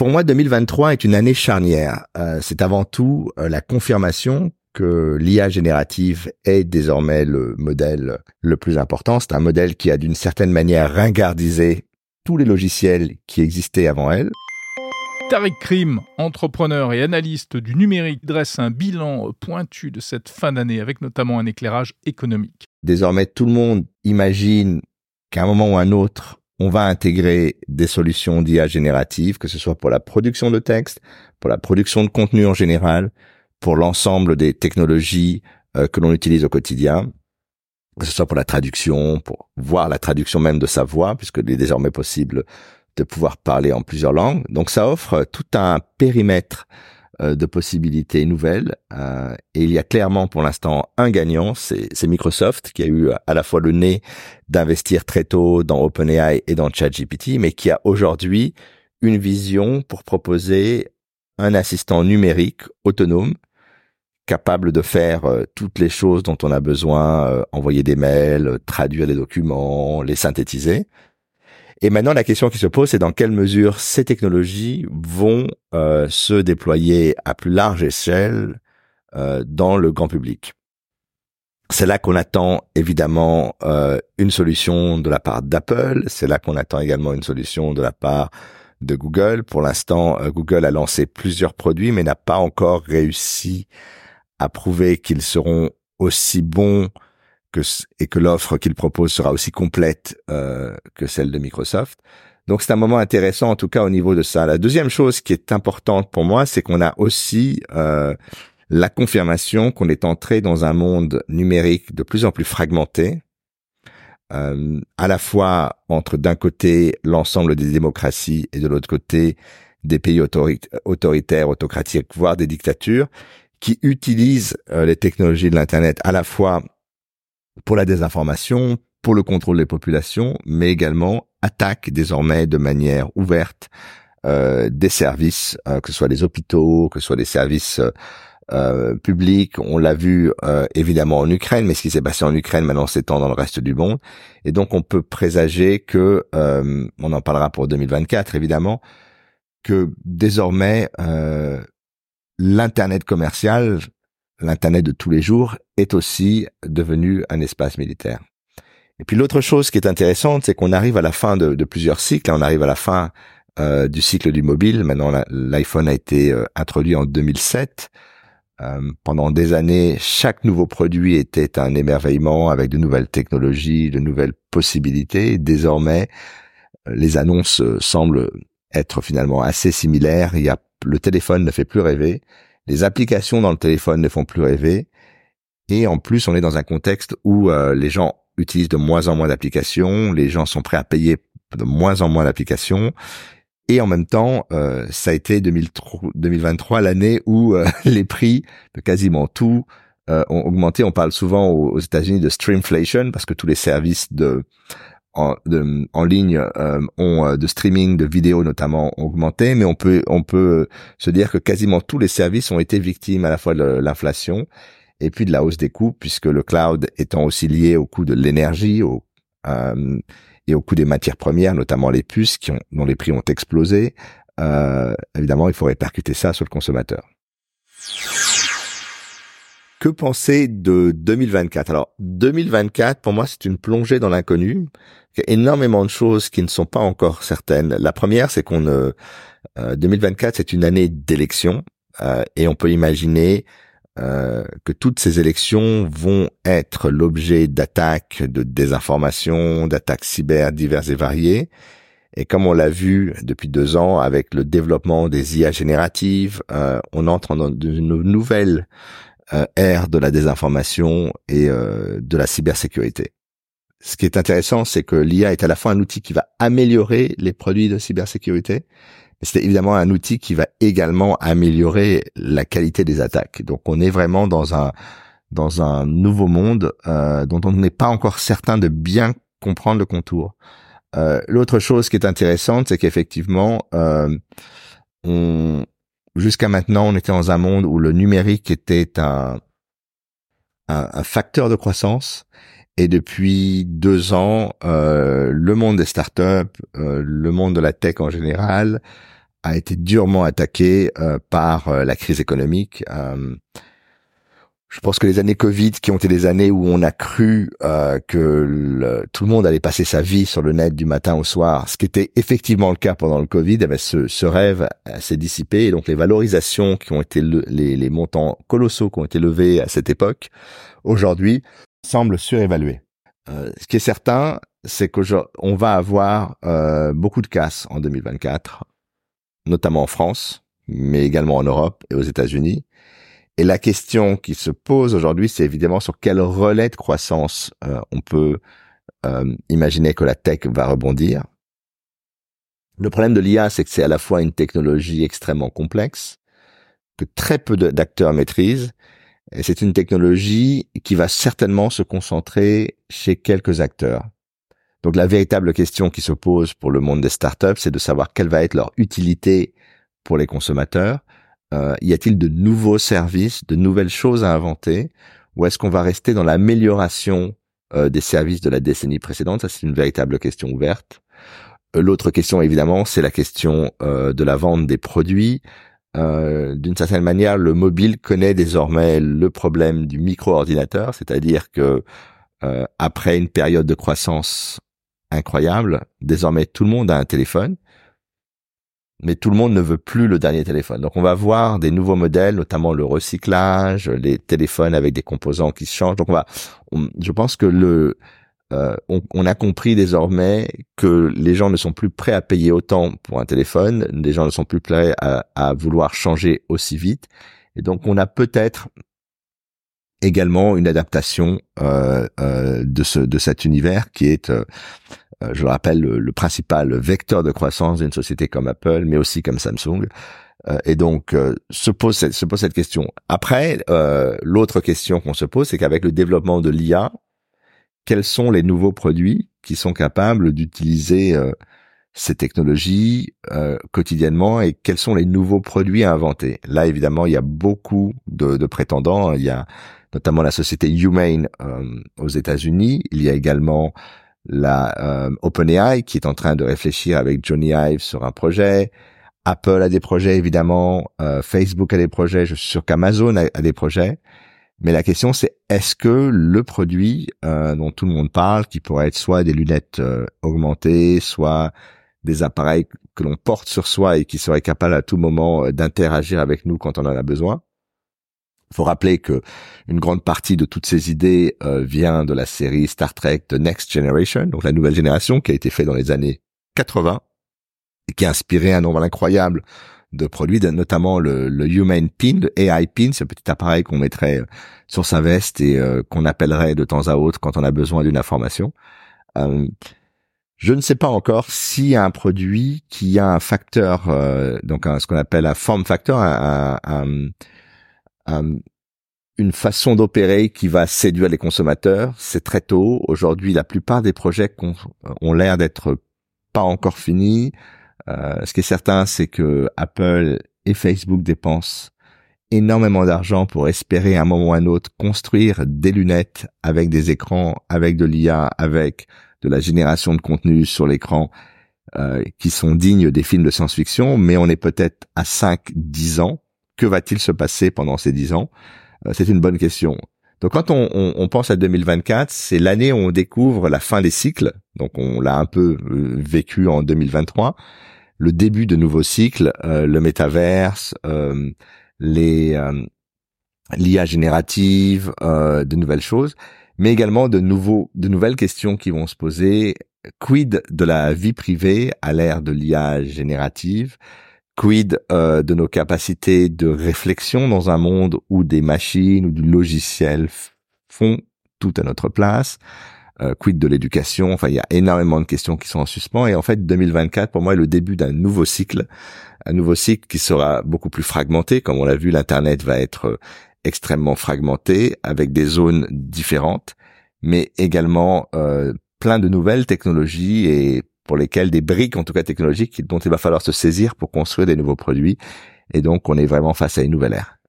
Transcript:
pour moi, 2023 est une année charnière. Euh, c'est avant tout euh, la confirmation que l'IA générative est désormais le modèle le plus important. C'est un modèle qui a d'une certaine manière ringardisé tous les logiciels qui existaient avant elle. Tariq Krim, entrepreneur et analyste du numérique, dresse un bilan pointu de cette fin d'année avec notamment un éclairage économique. Désormais, tout le monde imagine qu'à un moment ou un autre, on va intégrer des solutions d'IA générative, que ce soit pour la production de texte, pour la production de contenu en général, pour l'ensemble des technologies euh, que l'on utilise au quotidien, que ce soit pour la traduction, pour voir la traduction même de sa voix, puisqu'il est désormais possible de pouvoir parler en plusieurs langues. Donc ça offre tout un périmètre de possibilités nouvelles. Euh, et il y a clairement pour l'instant un gagnant, c'est Microsoft, qui a eu à la fois le nez d'investir très tôt dans OpenAI et dans ChatGPT, mais qui a aujourd'hui une vision pour proposer un assistant numérique autonome capable de faire euh, toutes les choses dont on a besoin, euh, envoyer des mails, euh, traduire des documents, les synthétiser. Et maintenant, la question qui se pose, c'est dans quelle mesure ces technologies vont se déployer à plus large échelle dans le grand public. C'est là qu'on attend évidemment une solution de la part d'Apple, c'est là qu'on attend également une solution de la part de Google. Pour l'instant, Google a lancé plusieurs produits, mais n'a pas encore réussi à prouver qu'ils seront aussi bons que et que l'offre qu'ils proposent sera aussi complète euh, que celle de Microsoft. Donc c'est un moment intéressant en tout cas au niveau de ça. La deuxième chose qui est importante pour moi, c'est qu'on a aussi euh, la confirmation qu'on est entré dans un monde numérique de plus en plus fragmenté, euh, à la fois entre d'un côté l'ensemble des démocraties et de l'autre côté des pays autoritaires, autocratiques, voire des dictatures, qui utilisent euh, les technologies de l'Internet à la fois pour la désinformation, pour le contrôle des populations, mais également attaquent désormais de manière ouverte euh, des services, euh, que ce soit les hôpitaux, que ce soit les services euh, publics. On l'a vu évidemment en Ukraine, mais ce qui s'est passé en Ukraine maintenant s'étend dans le reste du monde. Et donc on peut présager que, on en parlera pour 2024 évidemment, que désormais l'Internet commercial, l'Internet de tous les jours, est aussi devenu un espace militaire. Et puis l'autre chose qui est intéressante, c'est qu'on arrive à la fin de, plusieurs cycles. On arrive à la fin euh, du cycle du mobile. Maintenant, l'iPhone a été euh, introduit en 2007. Euh, pendant des années, chaque nouveau produit était un émerveillement avec de nouvelles technologies, de nouvelles possibilités. Désormais, les annonces semblent être finalement assez similaires. Il y a le téléphone ne fait plus rêver, les applications dans le téléphone ne font plus rêver, et en plus on est dans un contexte où euh, les gens utilisent de moins en moins d'applications, les gens sont prêts à payer de moins en moins d'applications, et en même temps, euh, ça a été 2023 l'année où euh, les prix de quasiment tout ont augmenté. On parle souvent aux, aux États-Unis de streamflation parce que tous les services de en, de, en ligne euh, ont euh, de streaming de vidéos notamment augmenté, mais on peut on peut se dire que quasiment tous les services ont été victimes à la fois de l'inflation et puis de la hausse des coûts, puisque le cloud étant aussi lié au coût de l'énergie au, euh, et au coût des matières premières, notamment les puces qui ont, dont les prix ont explosé. Euh, évidemment, il faut répercuter ça sur le consommateur. Que penser de 2024 Alors 2024, pour moi, c'est une plongée dans l'inconnu. Il y a énormément de choses qui ne sont pas encore certaines. La première, c'est qu'on euh, 2024, c'est une année d'élections euh, et on peut imaginer euh, que toutes ces élections vont être l'objet d'attaques, de désinformation, d'attaques cyber diverses et variées. Et comme on l'a vu depuis deux ans avec le développement des IA génératives, euh, on entre dans une nouvelle euh, ère de la désinformation et euh, de la cybersécurité. Ce qui est intéressant, c'est que l'IA est à la fois un outil qui va améliorer les produits de cybersécurité, mais c'est évidemment un outil qui va également améliorer la qualité des attaques. Donc on est vraiment dans un dans un nouveau monde euh, dont on n'est pas encore certain de bien comprendre le contour. Euh, L'autre chose qui est intéressante, c'est qu'effectivement, euh, on, jusqu'à maintenant, on était dans un monde où le numérique était un, un, facteur de croissance. Et depuis deux ans, euh, le monde des startups, euh, le monde de la tech en général, a été durement attaqué par la crise économique. Je pense que les années Covid, qui ont été des années où on a cru euh, que tout le monde allait passer sa vie sur le net du matin au soir, ce qui était effectivement le cas pendant le Covid, eh ce, ce, rêve s'est dissipé et donc les valorisations qui ont été les, montants colossaux qui ont été levés à cette époque, aujourd'hui, semblent surévalués. Euh, ce qui est certain, c'est qu'on va avoir euh, beaucoup de casse en 2024, notamment en France, mais également en Europe et aux États-Unis. Et la question qui se pose aujourd'hui, c'est évidemment sur quel relais de croissance euh, on peut euh, imaginer que la tech va rebondir. Le problème de l'IA, c'est que c'est à la fois une technologie extrêmement complexe, que très peu d'acteurs maîtrisent, et c'est une technologie qui va certainement se concentrer chez quelques acteurs. Donc la véritable question qui se pose pour le monde des startups, c'est de savoir quelle va être leur utilité pour les consommateurs, euh, y a-t-il de nouveaux services, de nouvelles choses à inventer, ou est-ce qu'on va rester dans l'amélioration euh, des services de la décennie précédente? Ça, c'est une véritable question ouverte. Euh, l'autre question, évidemment, c'est la question de la vente des produits. D'une certaine manière, le mobile connaît désormais le problème du micro-ordinateur, c'est-à-dire que après une période de croissance incroyable, désormais tout le monde a un téléphone mais tout le monde ne veut plus le dernier téléphone. Donc on va voir des nouveaux modèles, notamment le recyclage, les téléphones avec des composants qui se changent. Donc on va, je pense que le, euh, on, a compris désormais que les gens ne sont plus prêts à payer autant pour un téléphone, les gens ne sont plus prêts à, vouloir changer aussi vite, et donc on a peut-être également une adaptation euh, euh, de ce de cet univers qui est euh, je le rappelle, le, principal vecteur de croissance d'une société comme Apple, mais aussi comme Samsung. Euh, et donc, euh, se, pose cette, se pose cette question. Après, l'autre question qu'on se pose, c'est qu'avec le développement de l'IA, quels sont les nouveaux produits qui sont capables d'utiliser ces technologies quotidiennement et quels sont les nouveaux produits à inventer? Là, évidemment, il y a beaucoup de, de prétendants. Il y a notamment la société Humane aux États-Unis. Il y a également la euh, OpenAI qui est en train de réfléchir avec Johnny Ive sur un projet. Apple a des projets évidemment, euh, Facebook a des projets, je suis sûr qu'Amazon a, des projets. Mais la question c'est est-ce que le produit euh, dont tout le monde parle, qui pourrait être soit des lunettes augmentées, soit des appareils que l'on porte sur soi et qui seraient capables à tout moment d'interagir avec nous quand on en a besoin, faut rappeler que une grande partie de toutes ces idées euh, vient de la série Star Trek The Next Generation, donc la nouvelle génération qui a été faite dans les années 80 et qui a inspiré un nombre incroyable de produits, notamment le, le Human Pin, le AI Pin, ce petit appareil qu'on mettrait euh, sur sa veste et euh, qu'on appellerait de temps à autre quand on a besoin d'une information. je ne sais pas encore a un produit qui a un facteur, donc ce qu'on appelle un form factor, un, un euh, une façon d'opérer qui va séduire les consommateurs. C'est très tôt. Aujourd'hui, la plupart des projets ont, l'air d'être pas encore finis. Euh, ce qui est certain, c'est que Apple et Facebook dépensent énormément d'argent pour espérer à un moment ou à un autre construire des lunettes avec des écrans, avec de l'IA, avec de la génération de contenu sur l'écran euh, qui sont dignes des films de science-fiction, mais on est peut-être à 5-10 ans que va-t-il se passer pendant ces dix ans? Euh, C'est une bonne question. Donc quand on, pense à 2024, c'est l'année où on découvre la fin des cycles. Donc on l'a un peu euh, vécu en 2023. Le début de nouveaux cycles, euh, le métaverse, les l'IA générative, de nouvelles choses, mais également de nouveaux, de nouvelles questions qui vont se poser. Quid de la vie privée à l'ère de l'IA générative? Quid euh, de nos capacités de réflexion dans un monde où des machines ou du logiciel font tout à notre place euh, Quid de l'éducation? Enfin, il y a énormément de questions qui sont en suspens. Et en fait, 2024, pour moi, est le début d'un nouveau cycle. Un nouveau cycle qui sera beaucoup plus fragmenté. Comme on l'a vu, l'Internet va être euh, extrêmement fragmenté, avec des zones différentes, mais également euh, plein de nouvelles technologies et pour lesquels des briques, en tout cas technologiques, dont il va falloir se saisir pour construire des nouveaux produits. Et donc, on est vraiment face à une nouvelle ère.